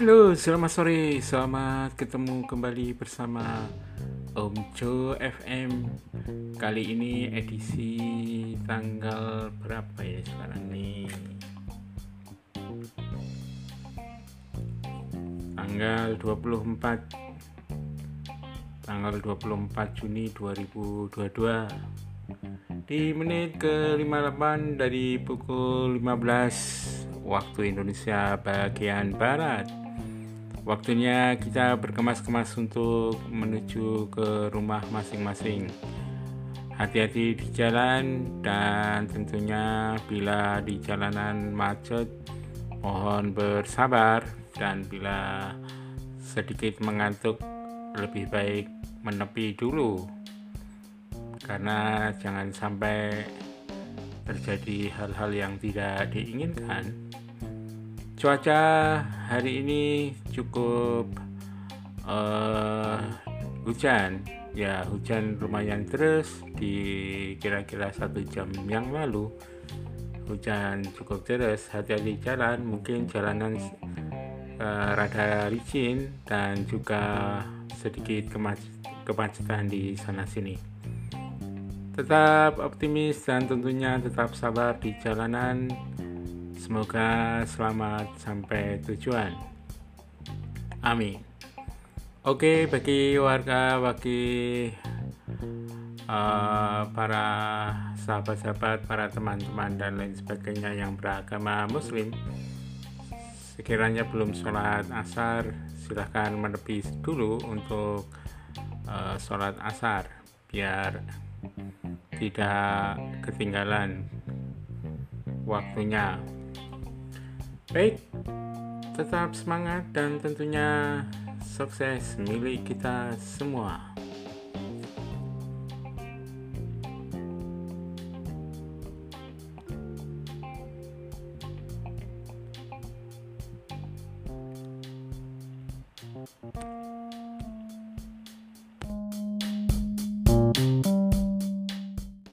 Halo, selamat sore. Selamat ketemu kembali bersama Om Jo FM. Kali ini edisi tanggal berapa ya sekarang nih? Tanggal 24 tanggal 24 Juni 2022 di menit ke-58 dari pukul 15 waktu Indonesia bagian Barat Waktunya kita berkemas-kemas untuk menuju ke rumah masing-masing. Hati-hati di jalan dan tentunya bila di jalanan macet mohon bersabar dan bila sedikit mengantuk lebih baik menepi dulu karena jangan sampai terjadi hal-hal yang tidak diinginkan cuaca hari ini cukup uh, hujan. Ya hujan lumayan terus di kira-kira satu jam yang lalu. Hujan cukup deras hati-hati jalan. Mungkin jalanan uh, rada licin dan juga sedikit kemacetan di sana sini. Tetap optimis dan tentunya tetap sabar di jalanan Semoga selamat sampai tujuan. Amin. Oke, bagi warga, bagi uh, para sahabat-sahabat, para teman-teman dan lain sebagainya yang beragama Muslim, sekiranya belum sholat asar, silahkan menepi dulu untuk uh, sholat asar biar tidak ketinggalan waktunya Baik, tetap semangat dan tentunya sukses milik kita semua.